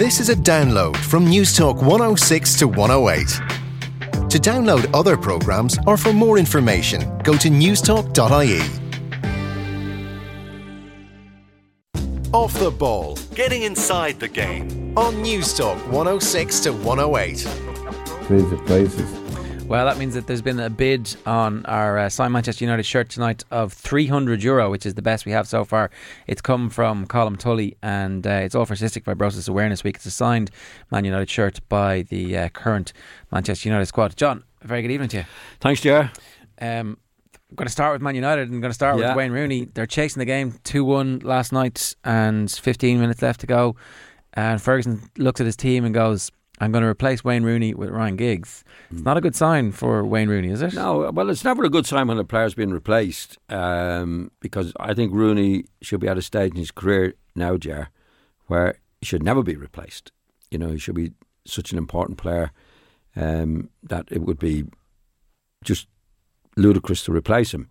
This is a download from Newstalk 106 to 108. To download other programmes or for more information, go to newstalk.ie. Off the ball, getting inside the game on Newstalk 106 to 108. Crazy places. Well, that means that there's been a bid on our uh, Sign Manchester United shirt tonight of 300 euro, which is the best we have so far. It's come from Colm Tully and uh, it's all for Cystic Fibrosis Awareness Week. It's a signed Man United shirt by the uh, current Manchester United squad. John, a very good evening to you. Thanks, Jar. Um, I'm going to start with Man United and I'm going to start Yeah. with Wayne Rooney. They're chasing the game 2 1 last night and 15 minutes left to go. And Ferguson looks at his team and goes, I'm going to replace Wayne Rooney with Ryan Giggs. It's not a good sign for Wayne Rooney, is it? No, well, it's never a good sign when a player's been replaced um, because I think Rooney should be at a stage in his career now, Jar, where he should never be replaced. You know, he should be such an important player um, that it would be just ludicrous to replace him.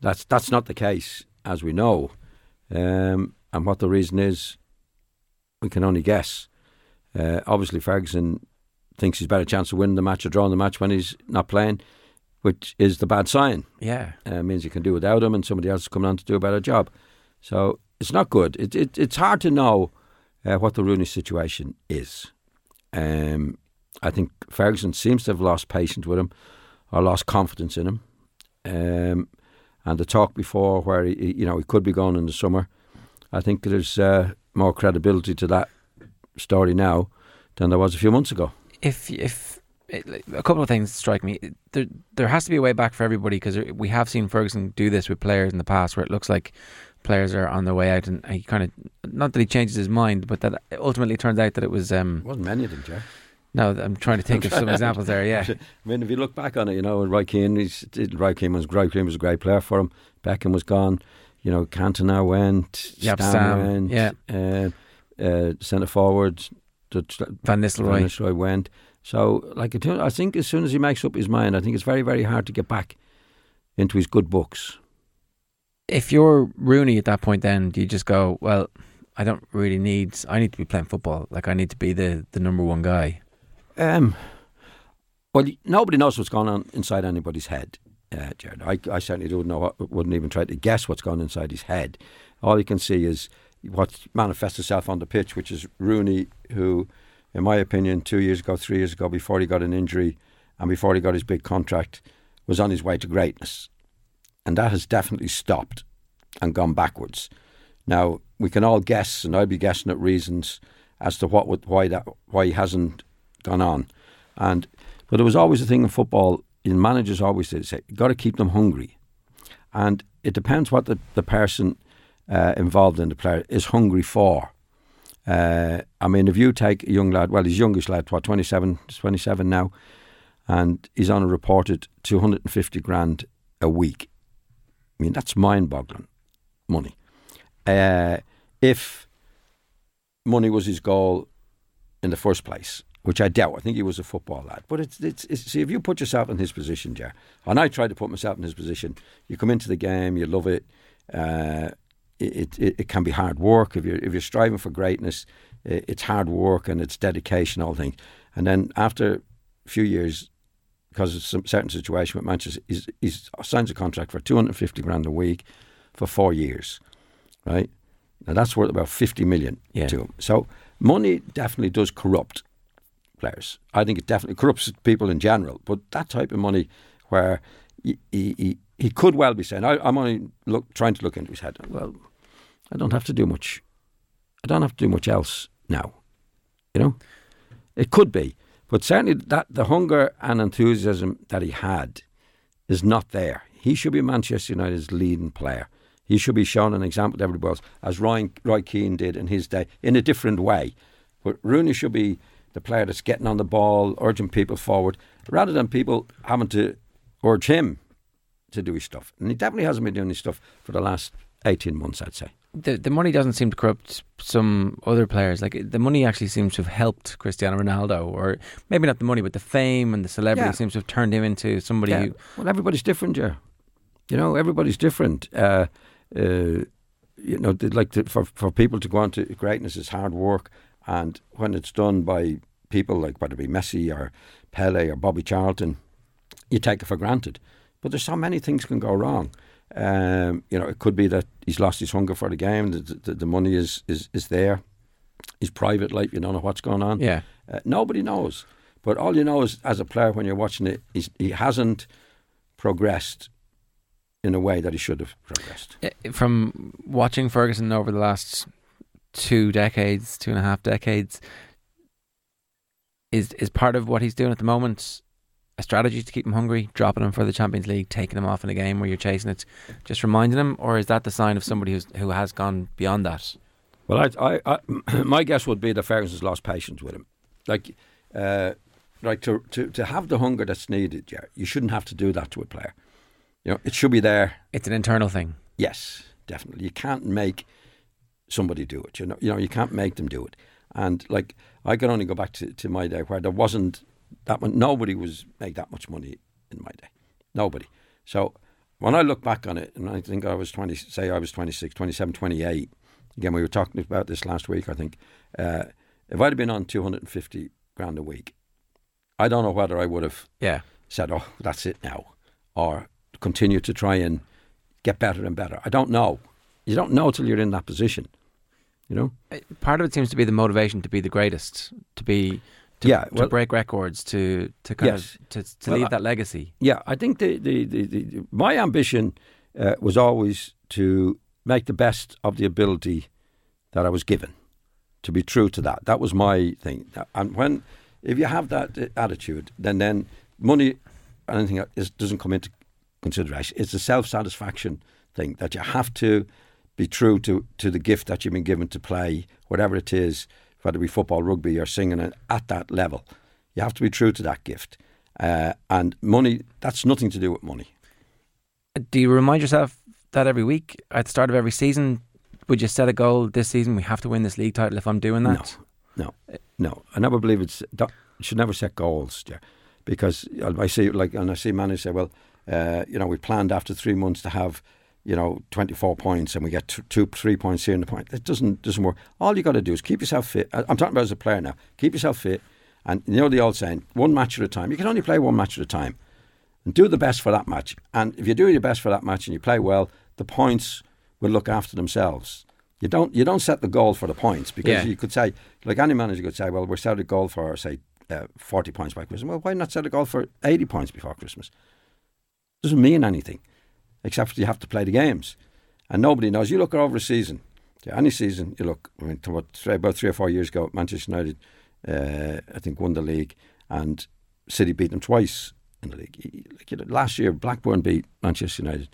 That's that's not the case, as we know. Um, and what the reason is, we can only guess. Uh, obviously, Ferguson thinks he's better chance of winning the match or drawing the match when he's not playing, which is the bad sign. Yeah. Uh, means you can do without him, and somebody else is coming on to do a better job. So it's not good. It, it, it's hard to know uh, what the Rooney situation is. Um, I think Ferguson seems to have lost patience with him, or lost confidence in him. Um, and the talk before, where he, he- you know he could be gone in the summer, I think there's uh, more credibility to that story now than there was a few months ago. if if it, a couple of things strike me. There there has to be a way back for everybody because we have seen Ferguson do this with players in the past, where it looks like players are on their way out, and he kind of not that he changes his mind, but that ultimately turns out that it was. Um, wasn't many of them, Jerry. no, I'm trying to think of some examples there. Yeah, I mean, if you look back on it, you know, Roy Keane, he's, Roy Keane was Roy Keane was a great player for him. Beckham was gone. You know, Cantona went. Yep, Stan Sam, went. yeah. Uh, uh, centre forward. The, Van Van Nistelrooy. Nistelrooy went. So, like, I think as soon as he makes up his mind, I think it's very, very hard to get back into his good books. If you're Rooney at that point, then do you just go, well, I don't really need. I need to be playing football. Like I need to be the the number one guy. Um, well, nobody knows what's going on inside anybody's head, uh, Jared. I, I certainly don't know. Wouldn't even try to guess what's going on inside his head. All you can see is what manifests itself on the pitch, which is Rooney, who, in my opinion, two years ago, three years ago, before he got an injury and before he got his big contract, was on his way to greatness, and that has definitely stopped and gone backwards. Now we can all guess, and I'd be guessing at reasons as to what would, why that why he hasn't gone on, and but there was always a thing in football. In managers always say, you got to keep them hungry, and it depends what the the person uh, involved in the player is hungry for. Uh, I mean, if you take a young lad, well, he's youngest lad, what 27, 27 now, and he's on a reported two hundred and fifty grand a week. I mean, that's mind-boggling money. Uh, if money was his goal in the first place, which I doubt. I think he was a football lad. But it's, it's, it's see, if you put yourself in his position, Jar, and I tried to put myself in his position, you come into the game, you love it. Uh, it, it, it can be hard work if you're if you're striving for greatness. It's hard work and it's dedication, all things. And then after a few years, because of some certain situation with Manchester, he's, he's signs a contract for two hundred and fifty grand a week for four years, right? Now that's worth about fifty million Yeah. to him. So money definitely does corrupt players. I think it definitely corrupts people in general. But that type of money, where he he, he, he could well be saying, I, "I'm only look, trying to look into his head." Well, I don't have to do much. I don't have to do much else now. You know, it could be, but certainly that the hunger and enthusiasm that he had is not there. He should be Manchester United's leading player. He should be shown an example to everybody else, as Ryan, Roy Keane did in his day, in a different way. But Rooney should be the player that's getting on the ball, urging people forward, rather than people having to urge him to do his stuff. And he definitely hasn't been doing his stuff for the last 18 months, I'd say. The the money doesn't seem to corrupt some other players. Like the money actually seems to have helped Cristiano Ronaldo, or maybe not the money, but the fame and the celebrity Yeah. seems to have turned him into somebody Yeah. who. Well, everybody's different, yeah. You know, everybody's different. Uh, uh, you know, like to, for for people to go on to greatness is hard work, And when it's done by people like whether it be Messi or Pele or Bobby Charlton, you take it for granted. But there's so many things can go wrong. Um, you know, it could be that he's lost his hunger for the game. The, the, the money is, is is there. His private life, you don't know what's going on. Yeah. Uh, nobody knows. But all you know is, as a player, when you're watching it, he's, he hasn't progressed in a way that he should have progressed. From watching Ferguson over the last two decades, two and a half decades, is is part of what he's doing at the moment a strategy to keep him hungry, dropping him for the Champions League, taking him off in a game where you're chasing it, just reminding him, or is that the sign of somebody who's who has gone beyond that? Well, I, I, I my guess would be that Ferguson's lost patience with him. Like, uh, like to, to to have the hunger that's needed, yeah, you shouldn't have to do that to a player. You know, it should be there. It's an internal thing. Yes, definitely. You can't make somebody do it. You know, you know, you can't make them do it. And like, I can only go back to, to my day where there wasn't that one. Nobody was made that much money in my day. Nobody. So when I look back on it, and I think I was 20, say I was 26, 27, 28. Again, we were talking about this last week, I think. Uh, if I'd have been on 250 grand a week, I don't know whether I would have Yeah. said, oh, that's it now, or continue to try and get better and better. I don't know. You don't know till you're in that position, you know? Part of it seems to be the motivation to be the greatest, to be to, Yeah, to break records, to to kind Yes. of to, to Well, leave that legacy. Yeah, I think the, the, the, the my ambition uh, was always to make the best of the ability that I was given, to be true to that. That was my thing. And when, if you have that uh, attitude, then then money, anything else is, doesn't come into consideration. It's a self satisfaction thing that you have to be true to to the gift that you've been given to play, whatever it is, whether it be football, rugby, or singing at that level. You have to be true to that gift. Uh, and money, that's nothing to do with money. Do you remind yourself that every week at the start of every season? Would you set a goal this season? We have to win this league title if I'm doing that. No, no. No. I never believe it's. You should never set goals, yeah, because I see like, and I see managers say, well, uh, you know, we planned after three months to have, you know, twenty four points, and we get two, two three points here in the point. It doesn't doesn't work. All you got to do is keep yourself fit. I'm talking about as a player now. Keep yourself fit, and you know the old saying, one match at a time. You can only play one match at a time, and do the best for that match. And if you do your best for that match and you play well, the points will look after themselves. You don't you don't set the goal for the points because Yeah. you could say like any manager could say, well, we're set a goal for say uh, forty points by Christmas. Well, why not set a goal for eighty points before Christmas? Doesn't mean anything, except you have to play the games, and nobody knows. You look over a season, any season. You look. I mean, about three or four years ago, Manchester United, uh, I think, won the league, and City beat them twice in the league. Like you know, last year, Blackburn beat Manchester United,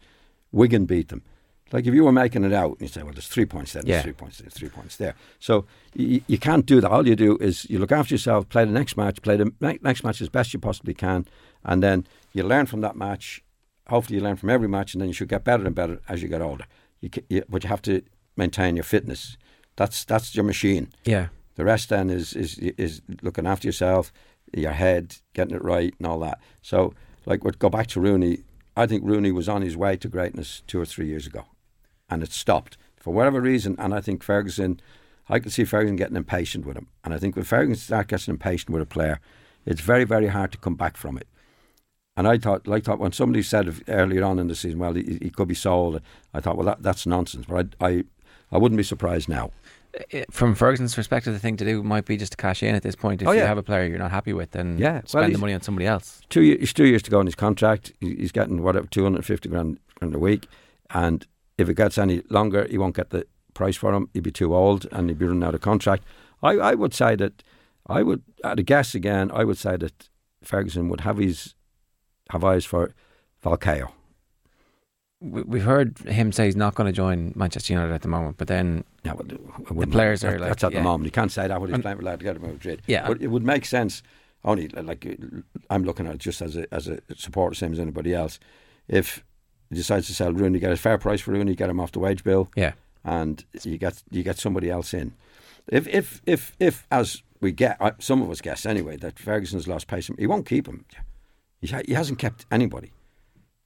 Wigan beat them. Like if you were making it out, and you say, "Well, there's three points there, there's Yeah. three points there, three points there." So you, you can't do that. All you do is you look after yourself, play the next match, play the next match as best you possibly can, and then you learn from that match. Hopefully, you learn from every match, and then you should get better and better as you get older. You, you, but you have to maintain your fitness. That's that's your machine. Yeah. The rest then is is is looking after yourself, your head, getting it right, and all that. So, like, would go back to Rooney. I think Rooney was on his way to greatness two or three years ago, and it stopped for whatever reason. And I think Ferguson, I can see Ferguson getting impatient with him. And I think when Ferguson starts getting impatient with a player, it's very very hard to come back from it. And I thought, like, thought when somebody said earlier on in the season, well, he, he could be sold. I thought, well, that, that's nonsense. But I, I, I wouldn't be surprised now. Uh, From Ferguson's perspective, the thing to do might be just to cash in at this point. If Oh, you have a player you're not happy with, then Yeah, well, spend the money on somebody else. two years, he's two years to go on his contract. He's getting whatever two hundred fifty grand, grand a week, and if it gets any longer, he won't get the price for him. He'd be too old, and he'd be running out of contract. I, I would say that I would at a guess again. I would say that Ferguson would have his have eyes for Falcao. We- We've heard him say he's not going to join Manchester United at the moment, but then Now, it wouldn't- players are that- like- that's at yeah. the moment. You can't say that when he's And- playing for Atletico Madrid. Yeah. but it would make sense. Only like I'm looking at it just as a as a supporter, same as anybody else. If he decides to sell Rooney, get a fair price for Rooney, get him off the wage bill. yeah, and you get you get somebody else in. If if if if as we get some of us guess anyway that Ferguson's lost patience, he won't keep him. He, ha- he hasn't kept anybody,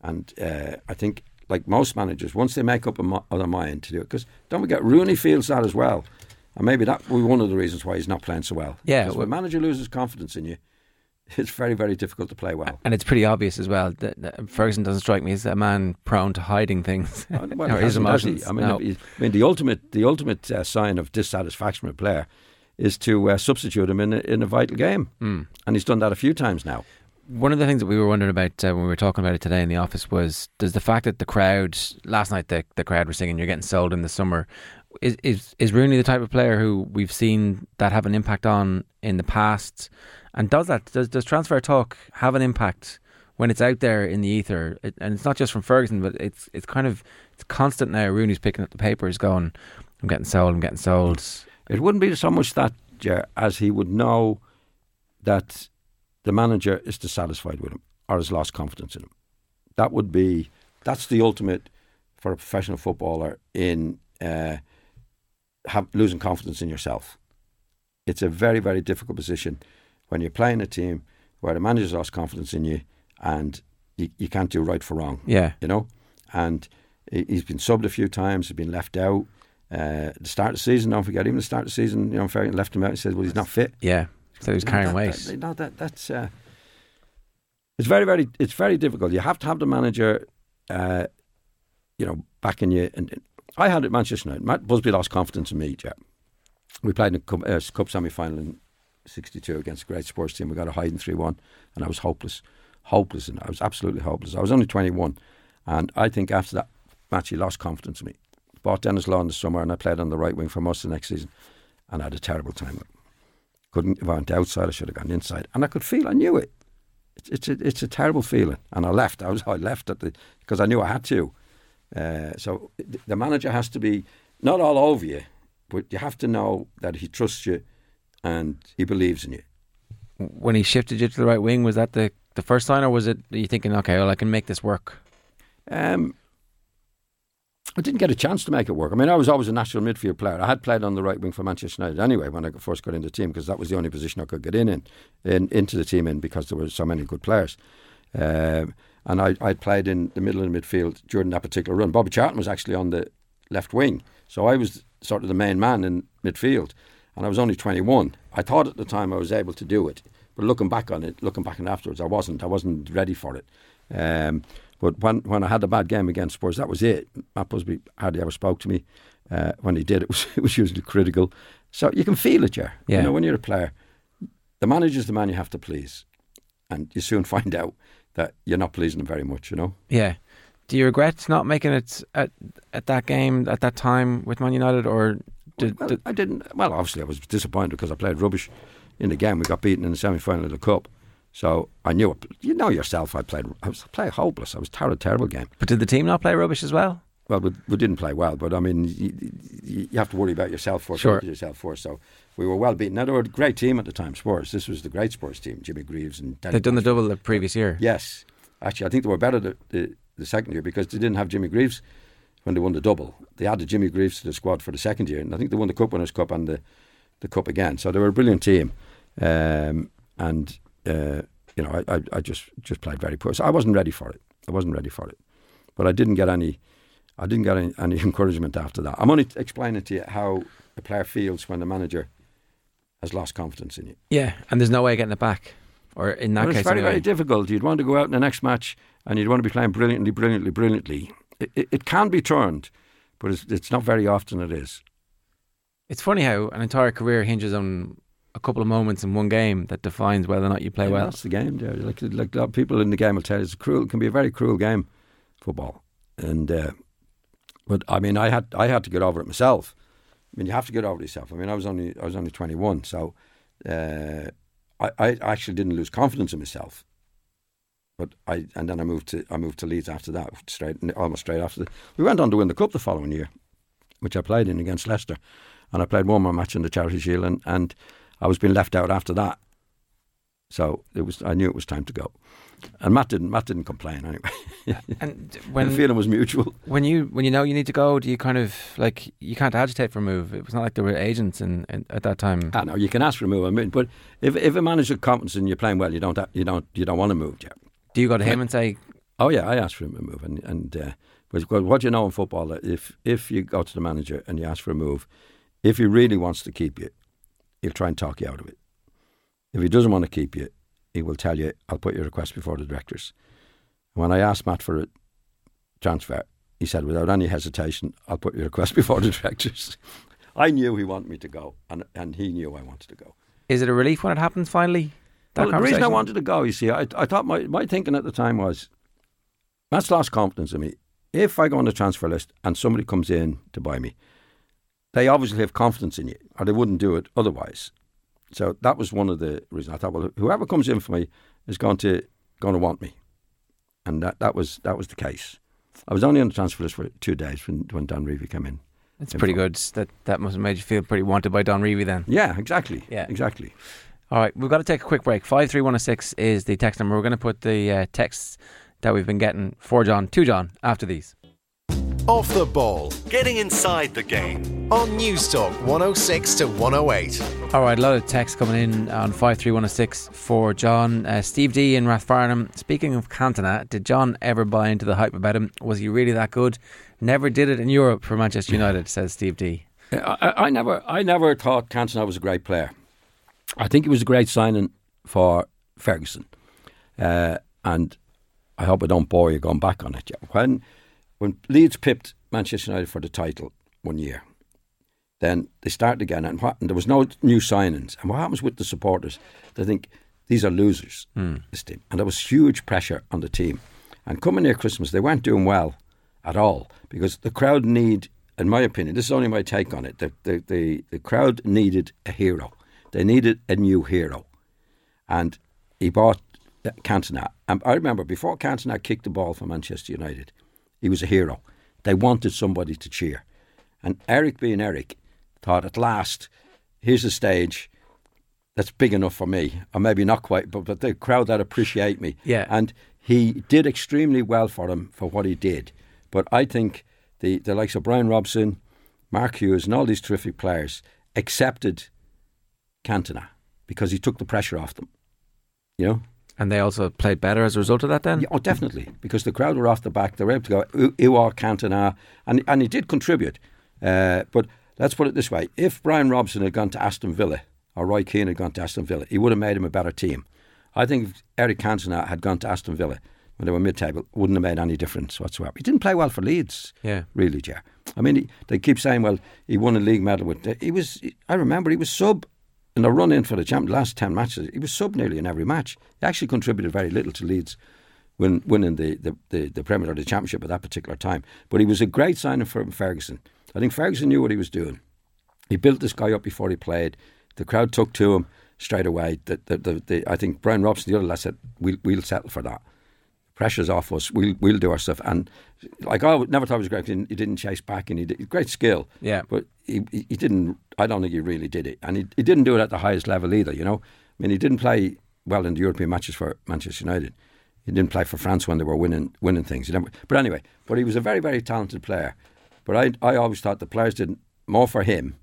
and uh, I think like most managers, once they make up a mo- their mind to do it, because don't forget Rooney feels that as well. And maybe that will be one of the reasons why he's not playing so well. Yeah, well- when a manager loses confidence in you, it's very, very difficult to play well. And it's pretty obvious as well that, Ferguson doesn't strike me as a man prone to hiding things well, or his hasn't, has he? emotions. I mean, No. I mean, the ultimate, the ultimate uh, sign of dissatisfaction with a player is to uh, substitute him in a, in a vital game, Mm. and he's done that a few times now. One of the things that we were wondering about uh, when we were talking about it today in the office was does the fact that the crowd last night the, the crowd were singing "You're getting sold in the summer" is, is is Rooney the type of player who we've seen that have an impact on in the past, and does that does does transfer talk have an impact when it's out there in the ether? It, and it's not just from Ferguson, but it's it's kind of it's constant now. Rooney's picking up the papers, going, "I'm getting sold, I'm getting sold." It wouldn't be so much that, Ger, as he would know that the manager is dissatisfied with him or has lost confidence in him. That would be that's the ultimate for a professional footballer in uh, have, losing confidence in yourself. It's a very very difficult position when you're playing a team where the manager's lost confidence in you and you, you can't do right for wrong Yeah, you know. And he- he's been subbed a few times, he's been left out. Uh, the start of the season, don't forget, even the start of the season, you know, left him out. He said, "Well, he's not fit." yeah. So he was You know, carrying that- weight. That, no, that, that's uh, it's very, very, it's very difficult. You have to have the manager, uh, you know, backing you. And and I had it at Manchester United. Matt Busby lost confidence in me. Yeah. We played in a cup, uh, cup semi final in '62 against a great Spurs team. We got a hiding three-one, and I was hopeless, hopeless, and I was absolutely hopeless. I was only 21, and I think after that match, he lost confidence in me. Bought Denis Law in the summer, and I played on the right wing for most of the next season, and I had a terrible time. Couldn't if I went outside, I should have gone inside, and I could feel, I knew it. It's it's a, it's a terrible feeling, and I left. I was I left at the because I knew I had to. Uh, so the manager has to be not all over you, but you have to know that he trusts you and he believes in you. when he shifted you to the right wing, was that the, the first sign, or was it you thinking, okay, well, I can make this work? Um, I didn't get a chance to make it work. I mean, I was always a natural midfield player. I had played on the right wing for Manchester United anyway when I first got into the team because that was the only position I could get in, in, in into the team in because there were so many good players. Um, and I I played in the middle of the midfield during that particular run. Bobby Charlton was actually on the left wing, so I was sort of the main man in midfield, and I was only 21. I thought at the time I was able to do it, but looking back on it, looking back on afterwards, I wasn't. I wasn't ready for it. Um, but when when I had a bad game against Spurs, that was it. Matt Busby hardly ever spoke to me. Uh, when he did, it was it was usually critical. So you can feel it, yeah. Yeah. You know, when you're a player, the manager's the man you have to please, and you soon find out that you're not pleasing him very much. You know. Yeah. Do you regret not making it at at that game at that time with Man United, or did, well, did I didn't. Well, obviously, I was disappointed because I played rubbish in the game. We got beaten in the semi final of the cup. So I knew. You know yourself. I played. I was playing hopeless. I was terrible, terrible game. but did the team not play rubbish as well? Well, we, we didn't play well, but I mean, you, you have to worry about yourself first. Sure. yourself first. So we were well beaten. Now they were a great team at the time. Spurs. This was the great Spurs team. Jimmy Greaves and Danny They'd done the double the previous year. Yes, actually, I think they were better the, the, the second year because they didn't have Jimmy Greaves when they won the double. They added Jimmy Greaves to the squad for the second year, and I think they won the Cup Winners' Cup and the, the Cup again. So they were a brilliant team, um, and uh, you know, I, I, I just just played very poor. So I wasn't ready for it. I wasn't ready for it, but I didn't get any. I didn't get any, any encouragement after that. I'm only explaining to you how a player feels when the manager has lost confidence in you. Yeah, and there's no way of getting it back, or in that Well, case, it's very, anyway. very difficult. You'd want to go out in the next match and you'd want to be playing brilliantly, brilliantly, brilliantly. It, it, it can be turned, but it's, it's not very often it is. It's funny how an entire career hinges on a couple of moments in one game that defines whether or not you play Yeah, well. That's the game, Jerry. Like, like a lot of people in the game will tell you, it's cruel. It can be a very cruel game, football. And uh, but I mean, I had I had to get over it myself. I mean, you have to get over it yourself. I mean, I was only I was only twenty one, so uh, I I actually didn't lose confidence in myself. But I and then I moved to I moved to Leeds after that, straight almost straight after. The, we went on to win the cup the following year, which I played in against Leicester, and I played one more match in the Charity Shield, and, and I was being left out after that. So it was I knew it was time to go, and Matt didn't Matt didn't complain anyway. And when the feeling was mutual. when you when you know you need to go, do you kind of like you can't agitate for a move? It was not like there were agents in, in at that time. I know you can ask for a move, I mean, but if if a manager comes and you're playing well, you don't you don't you don't want to move, Jeff. Do you go to him and say, Oh yeah, I asked for him to move, and and uh, but what do you know in football that if if you go to the manager and you ask for a move, if he really wants to keep you, he'll try and talk you out of it. If he doesn't want to keep you, he will tell you, I'll put your request before the directors. When I asked Matt for a transfer, he said, without any hesitation, I'll put your request before the directors. I knew he wanted me to go, and, and he knew I wanted to go. Is it a relief when it happens finally? Well, the reason I wanted to go, you see, I, I thought my, my thinking at the time was, Matt's lost confidence in me. If I go on the transfer list and somebody comes in to buy me, they obviously have confidence in you, or they wouldn't do it otherwise. So that was one of the reasons I thought, well, whoever comes in for me is going to going to want me, and that, that was that was the case. I was only on the transfer list for two days when when Don Revie came in. It's pretty good. That that must have made you feel pretty wanted by Don Revie then. Yeah, exactly. Yeah. exactly. All right, we've got to take a quick break. Five three one zero six is the text number. We're going to put the uh, texts that we've been getting for John to John after these. Off the ball. Getting inside the game. On News Talk 106 to 108. All right, a lot of texts coming in on five three one zero six for John. Uh, Steve D in Rathfarnham. Speaking of Cantona, did John ever buy into the hype about him? Was he really that good? Never did it in Europe for Manchester United, says Steve D. I, I I never, I never thought Cantona was a great player. I think he was a great signing for Ferguson, uh, and I hope I don't bore you going back on it. Yeah. When when Leeds pipped Manchester United for the title one year, then they started again, and, what, and there was no new signings. And what happens with the supporters? They think these are losers, hmm. this team, and there was huge pressure on the team. And coming near Christmas, they weren't doing well at all because the crowd need, in my opinion, this is only my take on it. The the the, the crowd needed a hero. They needed a new hero, and he bought Cantona. And I remember before Cantona kicked the ball for Manchester United, he was a hero. They wanted somebody to cheer, and Eric being Eric, thought at last, here's a stage that's big enough for me, or maybe not quite, but, but the crowd that appreciate me. Yeah. And he did extremely well for them for what he did. But I think the, the likes of Brian Robson, Mark Hughes, and all these terrific players accepted Cantona because he took the pressure off them. You know? And they also played better as a result of that then? Yeah, oh, definitely, because the crowd were off the back. They were able to go, "Ooh, you are Cantona," and and he did contribute. Uh, but let's put it this way: if Brian Robson had gone to Aston Villa or Roy Keane had gone to Aston Villa, he would have made him a better team. I think if Eric Cantona had gone to Aston Villa when they were mid-table, wouldn't have made any difference whatsoever. He didn't play well for Leeds. Yeah. really, Jer. I mean, he, they keep saying, "Well, he won a league medal with." He was. I remember he was sub in a run in for the champ, last 10 matches, he was sub nearly in every match. He actually contributed very little to Leeds win, winning the, the, the, the Premier or the Championship at that particular time. But he was a great signing for Ferguson. I think Ferguson knew what he was doing. He built this guy up before he played. The crowd took to him straight away. The, the, the, the, I think Brian Robson, the other lad, said, we'll, we'll settle for that. Pressure's off us. We'll, we'll do our stuff. And like I never thought he was great. He didn't, he didn't chase back and he did great skill. Yeah. But he, he didn't. I don't think he really did it, and he, he didn't do it at the highest level either. You know, I mean, he didn't play well in the European matches for Manchester United. He didn't play for France when they were winning winning things. But anyway, but he was a very very talented player. But I I always thought the players did more for him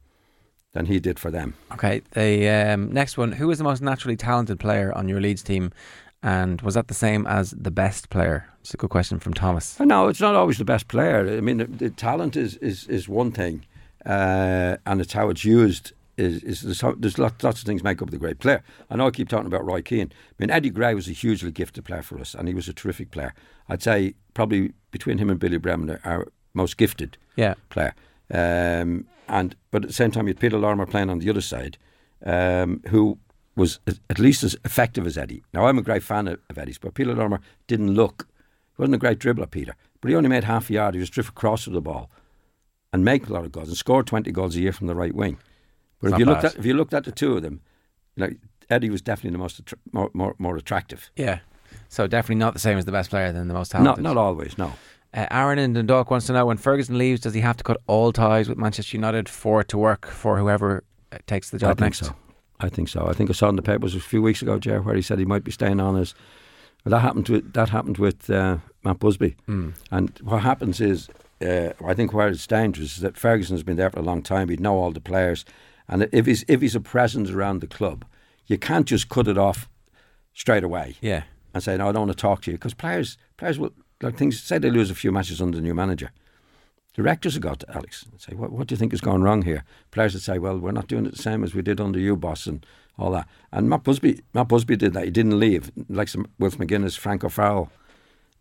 than he did for them. Okay, the um, next one. Who is the most naturally talented player on your Leeds team? And was that the same as the best player? It's a good question from Thomas. No, it's not always the best player. I mean, the, the talent is, is, is one thing, uh, and it's how it's used. Is, is there's, how, there's lots, lots of things make up the great player. I know I keep talking about Roy Keane. I mean, Eddie Gray was a hugely gifted player for us, and he was a terrific player. I'd say probably between him and Billy Bremner, our most gifted Yeah. player. Um, and but at the same time, you had Peter Lorimer playing on the other side, um, who was at least as effective as Eddie. Now I'm a great fan of, of Eddie's, but Peter Lorimer didn't look. He wasn't a great dribbler, Peter, but he only made half a yard. He was drift across with the ball, and make a lot of goals and scored twenty goals a year from the right wing. But if you looked at if you looked at the two of them, you know, Eddie was definitely the most attra- more, more more attractive. Yeah. So definitely not the same as the best player than the most talented. not not always, no. Uh, Aaron in Dundalk wants to know when Ferguson leaves, does he have to cut all ties with Manchester United for it to work for whoever uh, takes the I job think next? so. I think so. I think I saw in the papers a few weeks ago, Jer, where he said he might be staying on as. Well, that happened with that happened with uh, Matt Busby. Mm. And what happens is, uh, I think where it's dangerous is that Ferguson has been there for a long time. He'd know all the players, and if he's if he's a presence around the club, you can't just cut it off straight away Yeah. and say, "No, I don't want to talk to you," because players players will like things. Say they lose a few matches under the new manager, Directors would go to Alex and say, what, what do you think has gone wrong here? Players would say, well, we're not doing it the same as we did under you, boss, and all that. And Matt Busby, Matt Busby did that. He didn't leave. Like some Wilf McGuinness, Frank O'Farrell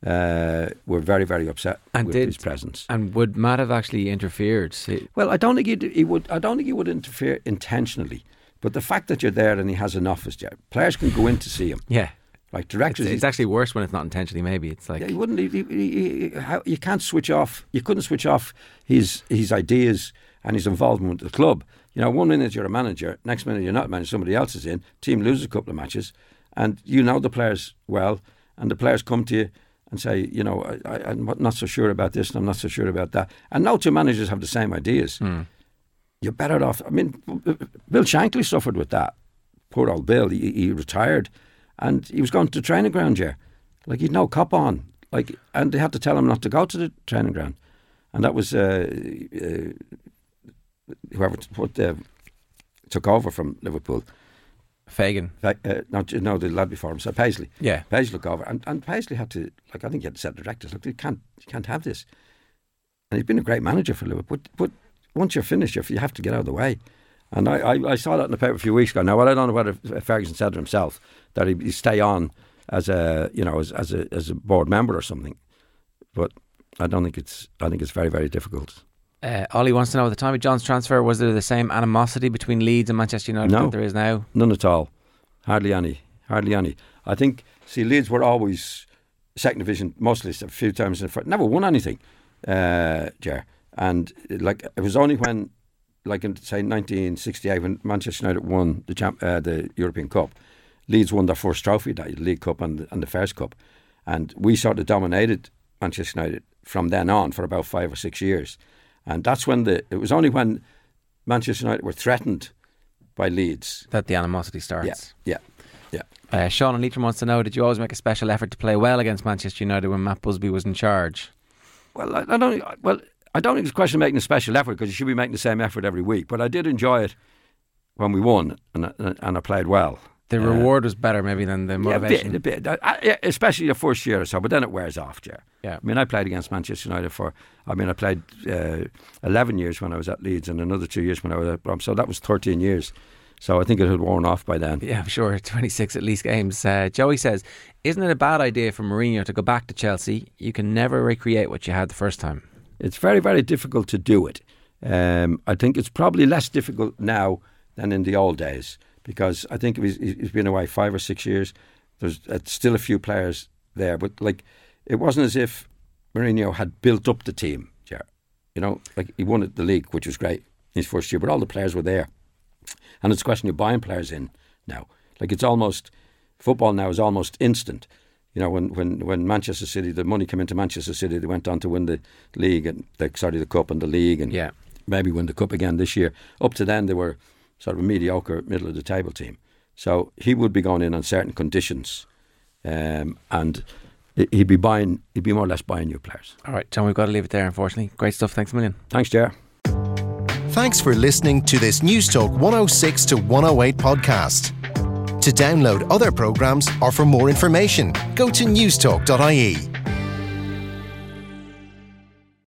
uh, were very, very upset And with did- his presence. And would Matt have actually interfered? See- Well, I don't think he'd, he would. I don't think he would interfere intentionally. But the fact that you're there and he has an office, yeah, players can go in to see him. Yeah. Like It's, directors, it's actually worse when it's not intentionally, maybe. It's like, Yeah, he wouldn't. He, he, he, you can't switch off. You couldn't switch off his his ideas and his involvement with the club. You know, one minute you're a manager, next minute you're not a manager. Somebody else is in. Team loses a couple of matches, and you know the players well, and the players come to you and say, you know, I, I, I'm not so sure about this, and I'm not so sure about that. And no two managers have the same ideas. Hmm. You're better off. I mean, Bill Shankly suffered with that. Poor old Bill. He, he retired, and he was going to the training ground. Yeah, like he'd no cop on. Like, and they had to tell him not to go to the training ground, and that was uh, uh, whoever put, uh, took over from Liverpool. Fagan. Uh, no, no, the lad before him, so Paisley. Yeah. Paisley took over, and, and Paisley had to like I think he had to set the directors. Look, you can't you can't have this. And he's been a great manager for Liverpool, but, but once you're finished, you have to get out of the way. And I, I, I saw that in the paper a few weeks ago. Now, well, I don't know whether Ferguson said it himself that he, he stay on as a you know as, as a as a board member or something, but I don't think it's I think it's very very difficult. Uh, Ollie wants to know at the time of John's transfer, was there the same animosity between Leeds and Manchester United No. that there is now? None at all. Hardly any. Hardly any. I think, see, Leeds were always second division, mostly a few times in the front. Never won anything, uh, Ger. And like it was only when, like in say 1968, when Manchester United won the champ, uh, the European Cup, Leeds won their first trophy, that the League Cup and, and the Fairs Cup, and we sort of dominated Manchester United from then on for about five or six years, and that's when the it was only when Manchester United were threatened by Leeds That the animosity starts. yeah, yeah, yeah. Uh, Sean and Leitrim wants to know: Did you always make a special effort to play well against Manchester United when Matt Busby was in charge? Well, I, I don't. Well, I don't think it's a question of making a special effort because you should be making the same effort every week. But I did enjoy it when we won and I- and I played well. The Uh, reward was better, maybe, than the Yeah, a motivation. bit, a bit. Especially the first year or so, but then it wears off, yeah. Yeah. I mean, I played against Manchester United for, I mean, I played uh, 11 years when I was at Leeds and another two years when I was at Brom. So that was 13 years. So I think it had worn off by then. Yeah, I'm sure. 26 at least games. Uh, Joey says, Isn't it a bad idea for Mourinho to go back to Chelsea? You can never recreate what you had the first time. It's very, very difficult to do it. Um, I think it's probably less difficult now than in the old days because I think he's, he's been away five or six years. There's uh, still a few players there, but like it wasn't as if Mourinho had built up the team. You know, like he won the league, which was great in his first year, but all the players were there, and it's a question of buying players in now. Like it's almost football now is almost instant. You know, when, when, when Manchester City, the money came into Manchester City, they went on to win the league and the, sorry, the cup and the league, and Yeah. maybe win the cup again this year. Up to then, they were sort of a mediocre, middle of the table team. So he would be going in on certain conditions, um, and he- he'd be buying, he'd be more or less buying new players. All right, John, we've got to leave it there, unfortunately. Great stuff. Thanks a million. Thanks, Jer. Thanks for listening to this News Talk 106 to 108 podcast. To download other programs or for more information, go to newstalk.ie.